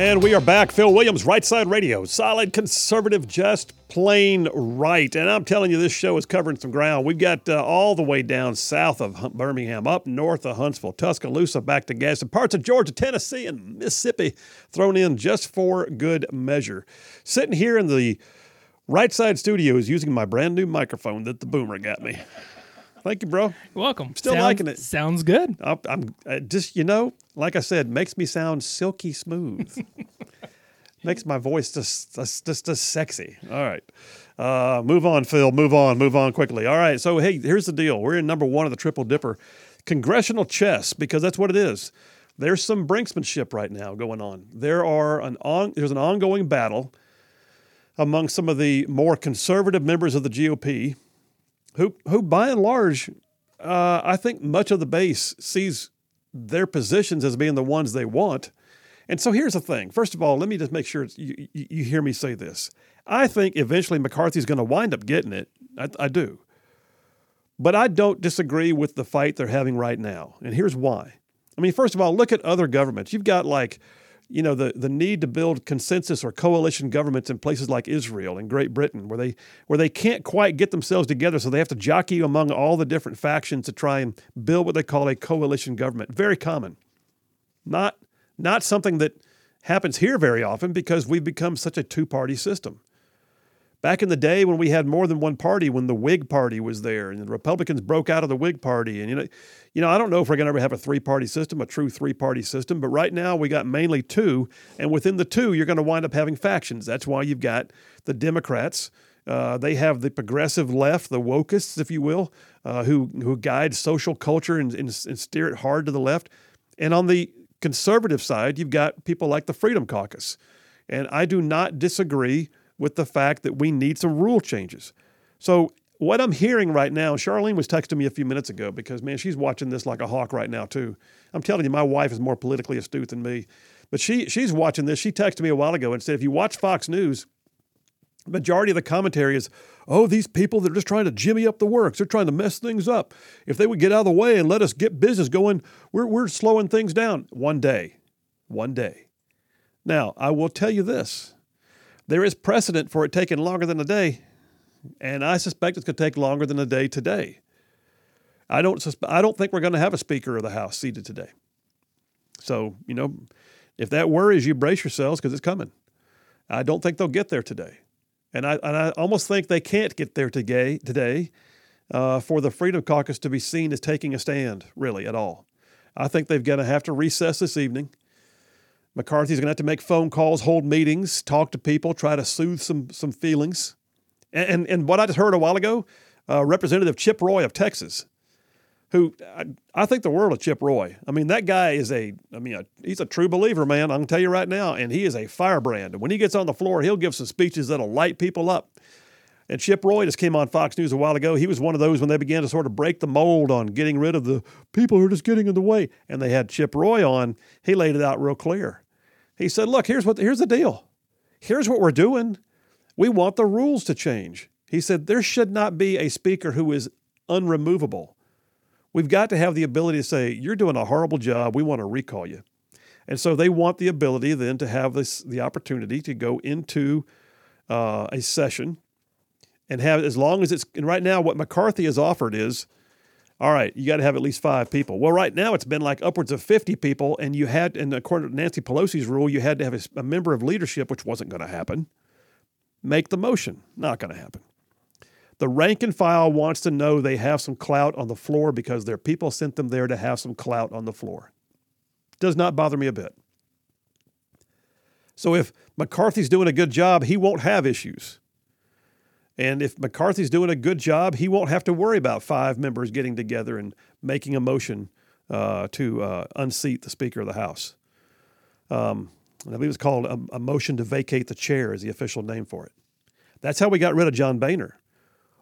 And we are back. Phil Williams, Right Side Radio. Solid conservative, just plain right. And I'm telling you, this show is covering some ground. We've got uh, all the way down south of Birmingham, up north of Huntsville, Tuscaloosa, back to Gadsden, parts of Georgia, Tennessee, and Mississippi thrown in just for good measure. Sitting here in the Right Side Studios using my brand new microphone that the boomer got me. Thank you, bro. You're welcome. Still sounds, liking it. Sounds good. I'm, I'm uh, just, you know, like I said, makes me sound silky smooth. makes my voice just, just, just, just sexy. All right. Uh, move on, Phil. Move on. Move on quickly. All right. So, hey, here's the deal. We're in number one of the Triple Dipper congressional chess because that's what it is. There's some brinksmanship right now going on. There are an on, there's an ongoing battle among some of the more conservative members of the GOP who, who by and large, uh, I think much of the base sees their positions as being the ones they want. And so here's the thing. First of all, let me just make sure you, you hear me say this. I think eventually McCarthy's going to wind up getting it. I, I do. But I don't disagree with the fight they're having right now. And here's why. I mean, first of all, look at other governments. You've got like you know the, the need to build consensus or coalition governments in places like Israel and Great Britain where they where they can't quite get themselves together so they have to jockey among all the different factions to try and build what they call a coalition government. Very common. Not not something that happens here very often because we've become such a two-party system Back in the day when we had more than one party, when the Whig Party was there and the Republicans broke out of the Whig Party, and you know, you know, I don't know if we're going to ever have a three-party system, a true three-party system, but right now we got mainly two, and within the two, you're going to wind up having factions. That's why you've got the Democrats. Uh, they have the progressive left, the wokeists, if you will, uh, who who guide social culture and, and, and steer it hard to the left. And on the conservative side, you've got people like the Freedom Caucus. And I do not disagree with the fact that we need some rule changes. So, what I'm hearing right now, Charlene was texting me a few minutes ago because, man, she's watching this like a hawk right now, too. I'm telling you, my wife is more politically astute than me. But she, she's watching this. She texted me a while ago and said, if you watch Fox News, majority of the commentary is, oh, these people, they're just trying to jimmy up the works. They're trying to mess things up. If they would get out of the way and let us get business going, we're, we're slowing things down. One day. One day. Now, I will tell you this there is precedent for it taking longer than a day, and I suspect it's going to take longer than a day today. I don't I don't think we're going to have a Speaker of the House seated today. So you know, if that worries you, brace yourselves because it's coming. I don't think they'll get there today, and I and I almost think they can't get there today today uh, for the Freedom Caucus to be seen as taking a stand really at all. I think they're going to have to recess this evening McCarthy's going to have to make phone calls, hold meetings, talk to people, try to soothe some some feelings. And and, and what I just heard a while ago, uh, Representative Chip Roy of Texas, who I, I, think the world of Chip Roy. I mean, that guy is a, I mean, a, he's a true believer, man. I can tell you right now, and he is a firebrand. And when he gets on the floor, he'll give some speeches that'll light people up. And Chip Roy just came on Fox News a while ago. He was one of those when they began to sort of break the mold on getting rid of the people who are just getting in the way. And they had Chip Roy on. He laid it out real clear. He said, "Look, here's what here's the deal. Here's what we're doing. We want the rules to change." He said, "There should not be a speaker who is unremovable. We've got to have the ability to say, "You're doing a horrible job. We want to recall you." And so they want the ability then to have this the opportunity to go into uh, a session and have as long as it's and right now what McCarthy has offered is all right, you got to have at least five people. Well, right now it's been like upwards of 50 people, and you had, and according to Nancy Pelosi's rule, you had to have a, a member of leadership, which wasn't going to happen. Make the motion. Not going to happen. The rank and file wants to know they have some clout on the floor because their people sent them there to have some clout on the floor. Does not bother me a bit. So if McCarthy's doing a good job, he won't have issues. And if McCarthy's doing a good job, he won't have to worry about five members getting together and making a motion uh, to uh, unseat the Speaker of the House. Um, I believe it's called a, a, motion to vacate the chair, is the official name for it. That's how we got rid of John Boehner.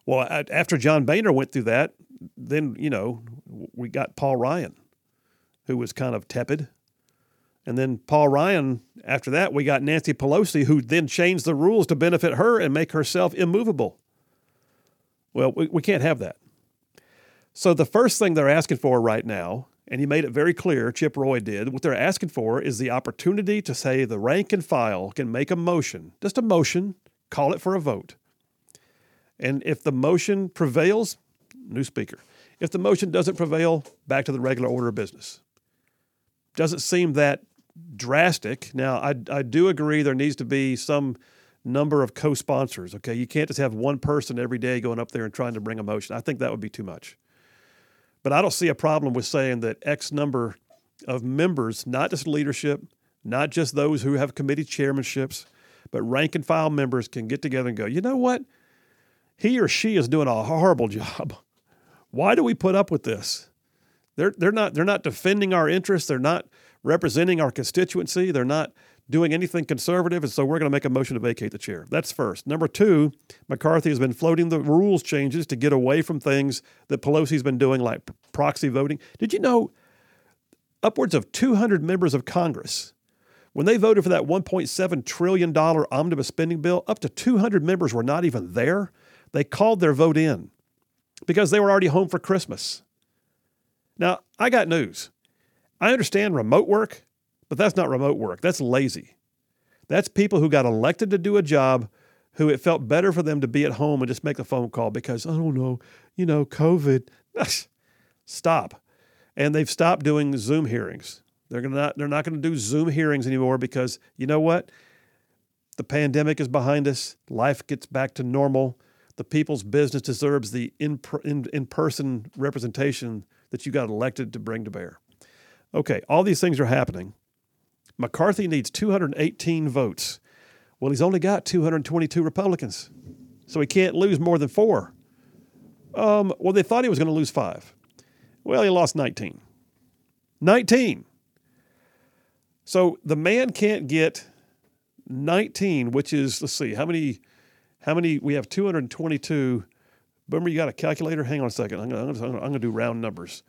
Well, after John Boehner went through that, then, you know, we got Paul Ryan, who was kind of tepid and then Paul Ryan, after that, we got Nancy Pelosi, who then changed the rules to benefit her and make herself immovable. Well, we, we can't have that. So the first thing they're asking for right now and he made it very clear, Chip Roy did, what they're asking for is the opportunity to say the rank and file can make a motion, just a motion, call it for a vote. And if the motion prevails, new speaker. If the motion doesn't prevail, back to the regular order of business. Doesn't seem that drastic. Now, I, I do agree there needs to be some number of co sponsors. Okay. You can't just have one person every day going up there and trying to bring a motion. I think that would be too much. But I don't see a problem with saying that X number of members, not just leadership, not just those who have committee chairmanships, but rank and file members can get together and go, you know what? He or she is doing a horrible job. Why do we put up with this? They're, they're, not, they're not defending our interests. They're not representing our constituency. They're not doing anything conservative, and so we're going to make a motion to vacate the chair. That's first. Number two, McCarthy has been floating the rules changes to get away from things that Pelosi's been doing, like proxy voting. Did you know upwards of 200 members of Congress, when they voted for that $1.7 trillion omnibus spending bill, up to 200 members were not even there? They called their vote in because they were already home for Christmas. Now, I got news. I understand remote work but that's not remote work. That's lazy. That's people who got elected to do a job who it felt better for them to be at home and just make a phone call because, I don't know, you know, COVID. Stop. And they've stopped doing Zoom hearings. They're gonna not they're not gonna do Zoom hearings anymore because you know what? The pandemic is behind us. Life gets back to normal. The people's business deserves the in, in, in person representation that you got elected to bring to bear. Okay, all these things are happening. McCarthy needs 218 votes. Well, he's only got 222 Republicans, so he can't lose more than four. Um, well, they thought he was going to lose five. Well, he lost 19. 19. So the man can't get 19, which is let's see how many, how many we have 222. Remember, you got a calculator. Hang on a second. I'm going to I'm going to do round numbers.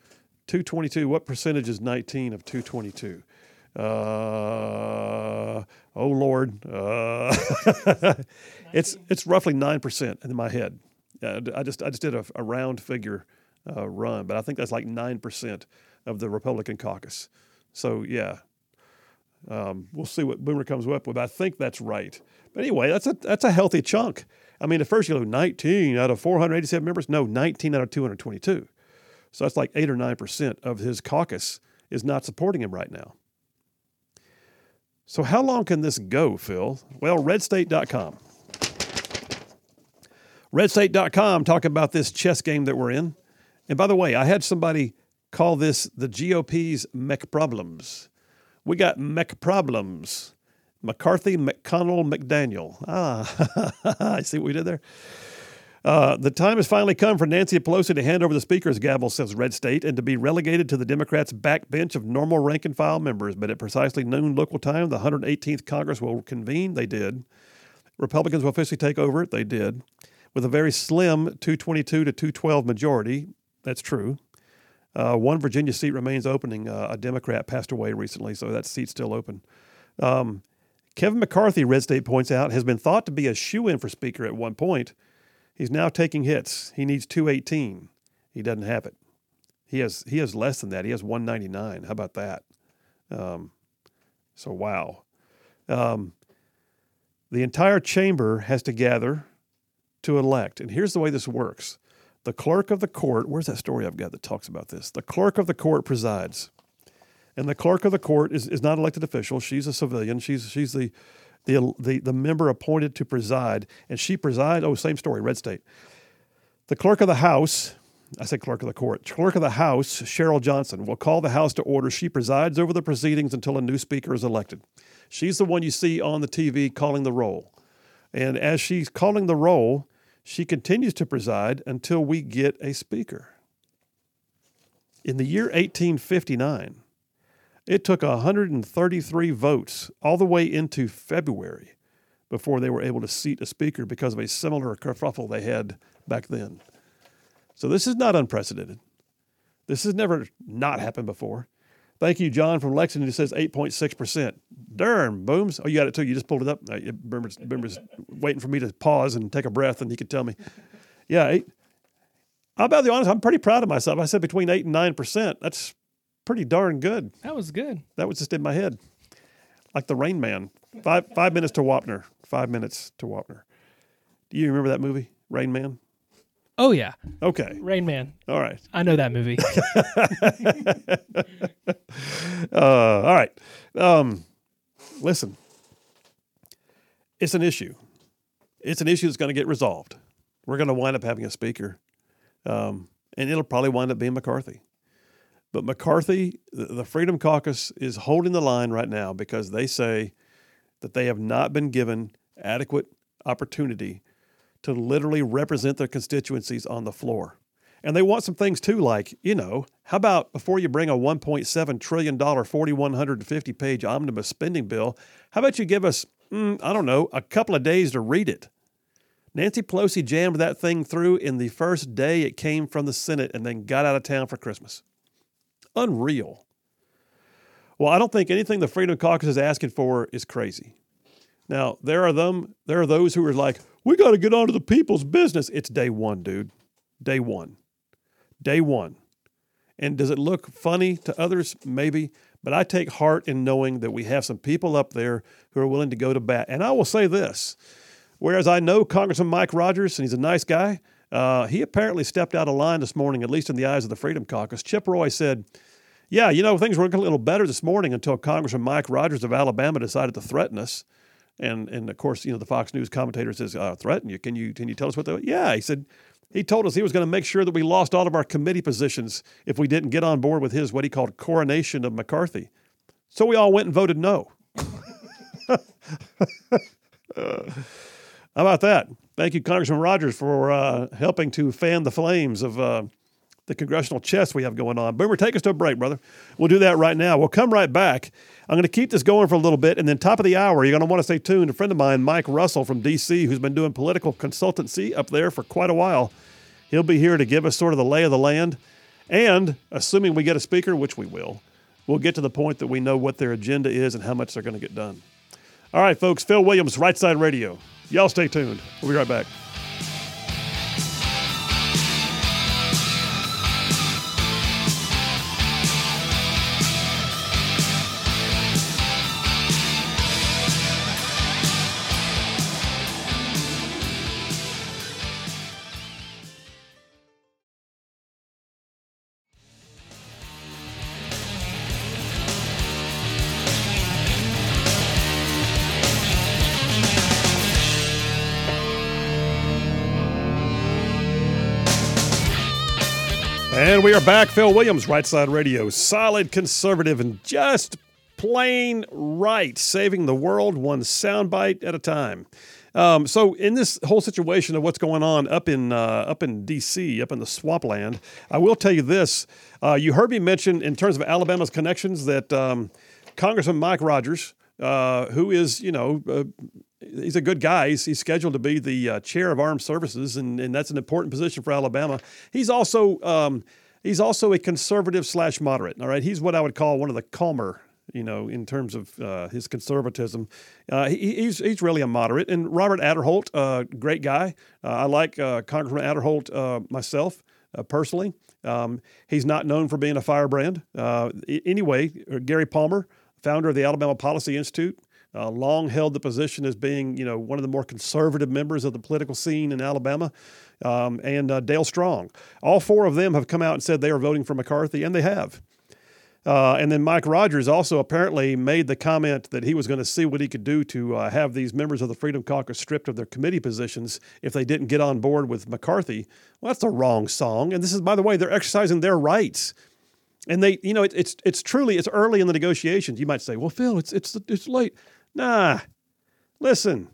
222. What percentage is 19 of 222? Uh, oh Lord, uh, it's it's roughly nine percent in my head. I just I just did a, a round figure uh, run, but I think that's like nine percent of the Republican caucus. So yeah, um, we'll see what Boomer comes up with. I think that's right. But anyway, that's a that's a healthy chunk. I mean, at first you go 19 out of 487 members. No, 19 out of 222. So that's like eight or nine percent of his caucus is not supporting him right now. So, how long can this go, Phil? Well, redstate.com. Redstate.com talking about this chess game that we're in. And by the way, I had somebody call this the GOP's mech problems. We got mech problems. McCarthy, McConnell, McDaniel. Ah, I see what we did there. Uh, the time has finally come for Nancy Pelosi to hand over the Speaker's gavel, says Red State, and to be relegated to the Democrats' backbench of normal rank and file members. But at precisely noon local time, the 118th Congress will convene. They did. Republicans will officially take over. They did. With a very slim 222 to 212 majority. That's true. Uh, one Virginia seat remains opening. Uh, a Democrat passed away recently, so that seat's still open. Um, Kevin McCarthy, Red State points out, has been thought to be a shoe in for Speaker at one point. He's now taking hits. He needs 218. He doesn't have it. He has he has less than that. He has 199. How about that? Um, so wow. Um, the entire chamber has to gather to elect. And here's the way this works. The clerk of the court, where's that story I've got that talks about this? The clerk of the court presides. And the clerk of the court is, is not elected official. She's a civilian. She's, she's the the, the, the member appointed to preside, and she presides. Oh, same story, red state. The clerk of the House, I said clerk of the court, clerk of the House, Cheryl Johnson, will call the House to order. She presides over the proceedings until a new speaker is elected. She's the one you see on the TV calling the roll. And as she's calling the roll, she continues to preside until we get a speaker. In the year 1859, it took 133 votes all the way into February before they were able to seat a speaker because of a similar kerfuffle they had back then. So this is not unprecedented. This has never not happened before. Thank you, John from Lexington, who says 8.6%. Darn, booms. Oh, you got it too. You just pulled it up. Uh, Boomer's, Boomer's waiting for me to pause and take a breath, and he could tell me. Yeah, eight. I'll be honest, I'm pretty proud of myself. I said between 8 and 9%. That's pretty darn good. That was good. That was just in my head, like the Rain Man. Five five minutes to Wapner. Five minutes to Wapner. Do you remember that movie, Rain Man? Oh yeah, Okay, Rain Man. all right. I know that movie. Uh, all right. Um, listen, it's an issue. It's an issue that's going to get resolved. We're going to wind up having a speaker, um, and it'll probably wind up being McCarthy. But McCarthy, the, Freedom Caucus, is holding the line right now because they say that they have not been given adequate opportunity to literally represent their constituencies on the floor. And they want some things too, like, you know, how about before you bring a $1.7 trillion, 4,150 page omnibus spending bill, how about you give us, mm, I don't know, a couple of days to read it? Nancy Pelosi jammed that thing through in the first day it came from the Senate and then got out of town for Christmas. Unreal. Well, I don't think anything the Freedom Caucus is asking for is crazy. Now, there are them there are those who are like, we got to get on to the people's business. It's day 1, dude. Day 1. Day 1. And does it look funny to others? Maybe. But I take heart in knowing that we have some people up there who are willing to go to bat. And I will say this whereas I know Congressman Mike Rogers, and he's a nice guy, uh, he apparently stepped out of line this morning, at least in the eyes of the Freedom Caucus. Chip Roy said, Yeah, you know, things were a little better this morning until Congressman Mike Rogers of Alabama decided to threaten us. And, and of course, you know, the Fox News commentator says, uh, threaten you. Can you can you tell us what the Yeah, he said he told us he was going to make sure that we lost all of our committee positions if we didn't get on board with his what he called coronation of McCarthy. So we all went and voted no. How about that? Thank you, Congressman Rogers, for uh, helping to fan the flames of uh, the congressional chess we have going on. Boomer, take us to a break, brother. We'll do that right now. We'll come right back. I'm going to keep this going for a little bit, and then top of the hour, you're going to want to stay tuned. A friend of mine, Mike Russell from D.C., who's been doing political consultancy up there for quite a while, he'll be here to give us sort of the lay of the land. And assuming we get a speaker, which we will, we'll get to the point that we know what their agenda is and how much they're going to get done. All right, folks, Phil Williams, Right Side Radio. Y'all stay tuned. We'll be right back. And we are back. Phil Williams, Right Side Radio. Solid conservative and just plain right, saving the world one soundbite at a time. Um, so, in this whole situation of what's going on up in uh, up in D.C., up in the swampland, I will tell you this: uh, you heard me mention in terms of Alabama's connections that um, Congressman Mike Rogers, uh, who is you know uh, he's a good guy. He's, he's scheduled to be the uh, chair of armed services, and, and that's an important position for Alabama. He's also um, he's also a conservative slash moderate. All right, he's what I would call one of the calmer. You know, in terms of uh, his conservatism, uh, he, he's he's really a moderate. And Robert Aderholt, uh, great guy. Uh, I like uh, Congressman Aderholt uh, myself personally. Um, he's not known for being a firebrand. anyway, Gary Palmer, founder of the Alabama Policy Institute, uh, long held the position as being, you know, one of the more conservative members of the political scene in Alabama, um, and uh, Dale Strong. All four of them have come out and said they are voting for McCarthy, and they have. Uh, and then Mike Rogers also apparently made the comment that he was going to see what he could do to uh, have these members of the Freedom Caucus stripped of their committee positions if they didn't get on board with McCarthy. Well, that's the wrong song. And this is, by the way, they're exercising their rights. And they, you know, it, it's it's truly it's early in the negotiations. You might say, well, Phil, it's it's it's late. Nah, listen,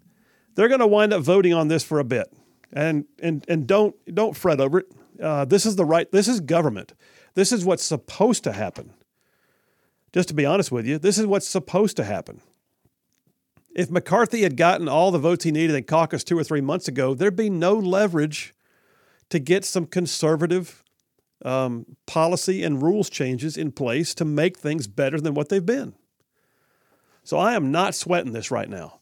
they're going to wind up voting on this for a bit, and and and don't don't fret over it. Uh, this is the right. This is government. This is what's supposed to happen. Just to be honest with you, this is what's supposed to happen. If McCarthy had gotten all the votes he needed in caucus two or three months ago, there'd be no leverage to get some conservative um, policy and rules changes in place to make things better than what they've been. So I am not sweating this right now.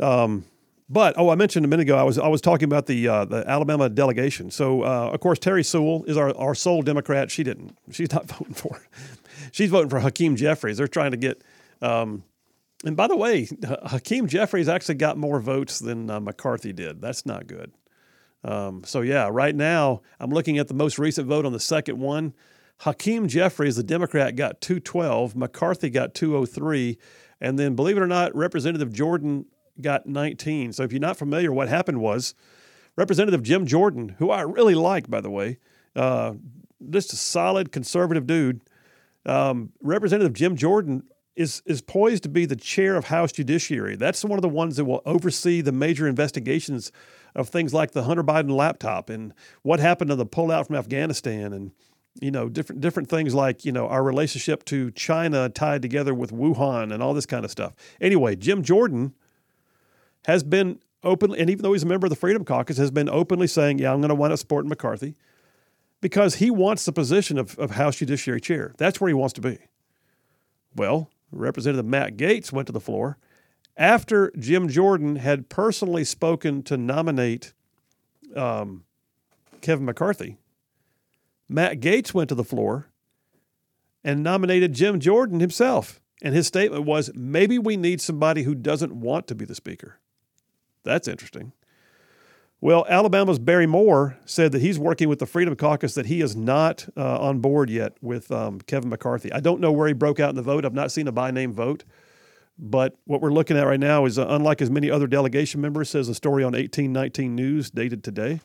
Um, but oh, I mentioned a minute ago I was I was talking about the uh, the Alabama delegation. So uh, of course Terry Sewell is our, our sole Democrat. She didn't. She's not voting for. She's voting for Hakeem Jeffries. They're trying to get. Um, and by the way, Hakeem Jeffries actually got more votes than uh, McCarthy did. That's not good. Um, so yeah, right now I'm looking at the most recent vote on the second one. Hakeem Jeffries, the Democrat, got 212. McCarthy got 203. And then, believe it or not, Representative Jordan got 19. So if you're not familiar, what happened was Representative Jim Jordan, who I really like, by the way, uh, just a solid conservative dude. Um, Representative Jim Jordan is is poised to be the chair of House Judiciary. That's one of the ones that will oversee the major investigations of things like the Hunter Biden laptop and what happened to the pullout from Afghanistan and you know different different things like you know our relationship to China tied together with Wuhan and all this kind of stuff. Anyway, Jim Jordan has been openly, and even though he's a member of the Freedom Caucus, has been openly saying, "Yeah, I'm going to wind up supporting McCarthy," because he wants the position of, of House Judiciary Chair. That's where he wants to be. Well, Representative Matt Gaetz went to the floor after Jim Jordan had personally spoken to nominate um, Kevin McCarthy Matt Gaetz went to the floor and nominated Jim Jordan himself. And his statement was maybe we need somebody who doesn't want to be the speaker. That's interesting. Well, Alabama's Barry Moore said that he's working with the Freedom Caucus, that he is not uh, on board yet with um, Kevin McCarthy. I don't know where he broke out in the vote. I've not seen a by name vote. But what we're looking at right now is, uh, unlike as many other delegation members, says a story on 1819 News dated today.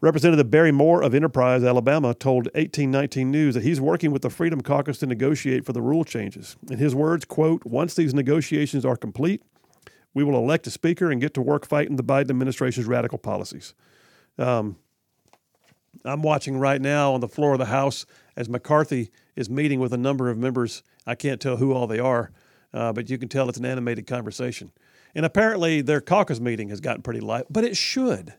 Representative Barry Moore of Enterprise, Alabama, told 1819 News that he's working with the Freedom Caucus to negotiate for the rule changes. In his words, quote, once these negotiations are complete, we will elect a speaker and get to work fighting the Biden administration's radical policies. Um, I'm watching right now on the floor of the House as McCarthy is meeting with a number of members. I can't tell who all they are, uh, but you can tell it's an animated conversation. And apparently their caucus meeting has gotten pretty light, but it should.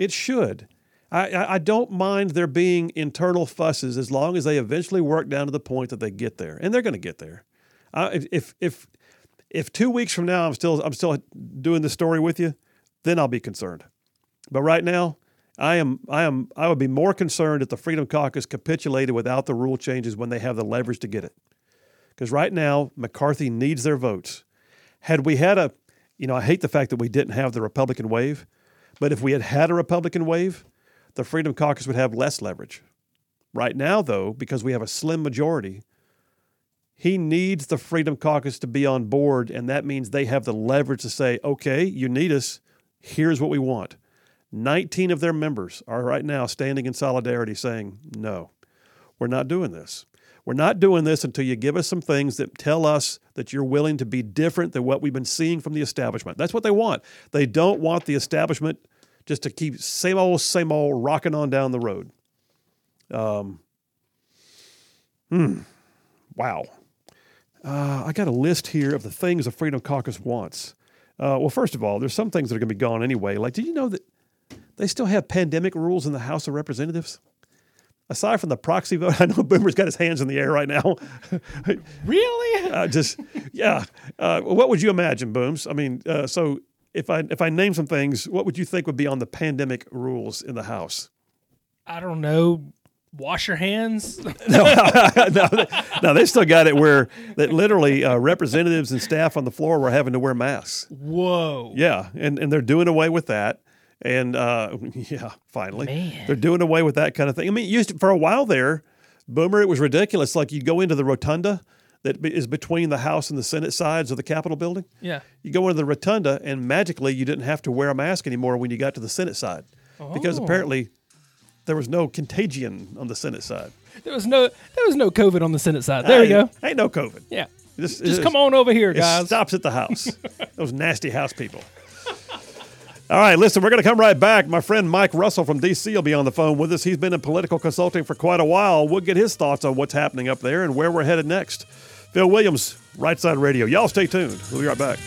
It should. I, I don't mind there being internal fusses as long as they eventually work down to the point that they get there, and they're going to get there. Uh, if if if two weeks from now I'm still I'm still doing the story with you, then I'll be concerned. But right now, I am I am I would be more concerned if the Freedom Caucus capitulated without the rule changes when they have the leverage to get it. Because right now McCarthy needs their votes. Had we had a, you know, I hate the fact that we didn't have the Republican wave. But if we had had a Republican wave, the Freedom Caucus would have less leverage. Right now, though, because we have a slim majority, he needs the Freedom Caucus to be on board, and that means they have the leverage to say, okay, you need us. Here's what we want. 19 of their members are right now standing in solidarity saying, no, we're not doing this. We're not doing this until you give us some things that tell us that you're willing to be different than what we've been seeing from the establishment. That's what they want. They don't want the establishment just to keep same old, same old rocking on down the road. Um, hmm. Wow. Uh, I got a list here of the things the Freedom Caucus wants. Uh, well, first of all, there's some things that are going to be gone anyway. Like, did you know that they still have pandemic rules in the House of Representatives? Aside from the proxy vote, I know Boomer's got his hands in the air right now. really? Uh, just yeah. Uh, what would you imagine, Booms? I mean, uh, so if I if I name some things, what would you think would be on the pandemic rules in the House? I don't know. Wash your hands. no, no, no, they still got it where that literally uh, representatives and staff on the floor were having to wear masks. Whoa. Yeah, and and they're doing away with that. And uh, yeah, finally, Man. they're doing away with that kind of thing. I mean, used to, for a while there, Boomer, it was ridiculous. Like you go into the rotunda that is between the House and the Senate sides of the Capitol building. Yeah. You go into the rotunda, and magically you didn't have to wear a mask anymore when you got to the Senate side, because Oh. apparently there was no contagion on the Senate side. There was no there was no COVID on the Senate side. There you Ain't- go. Ain't no COVID. Yeah. This- Just this- come on over here, It guys. stops at the house. Those nasty house people. All right, listen, we're going to come right back. My friend Mike Russell from D.C. will be on the phone with us. He's been in political consulting for quite a while. We'll get his thoughts on what's happening up there and where we're headed next. Phil Williams, Right Side Radio. Y'all stay tuned. We'll be right back.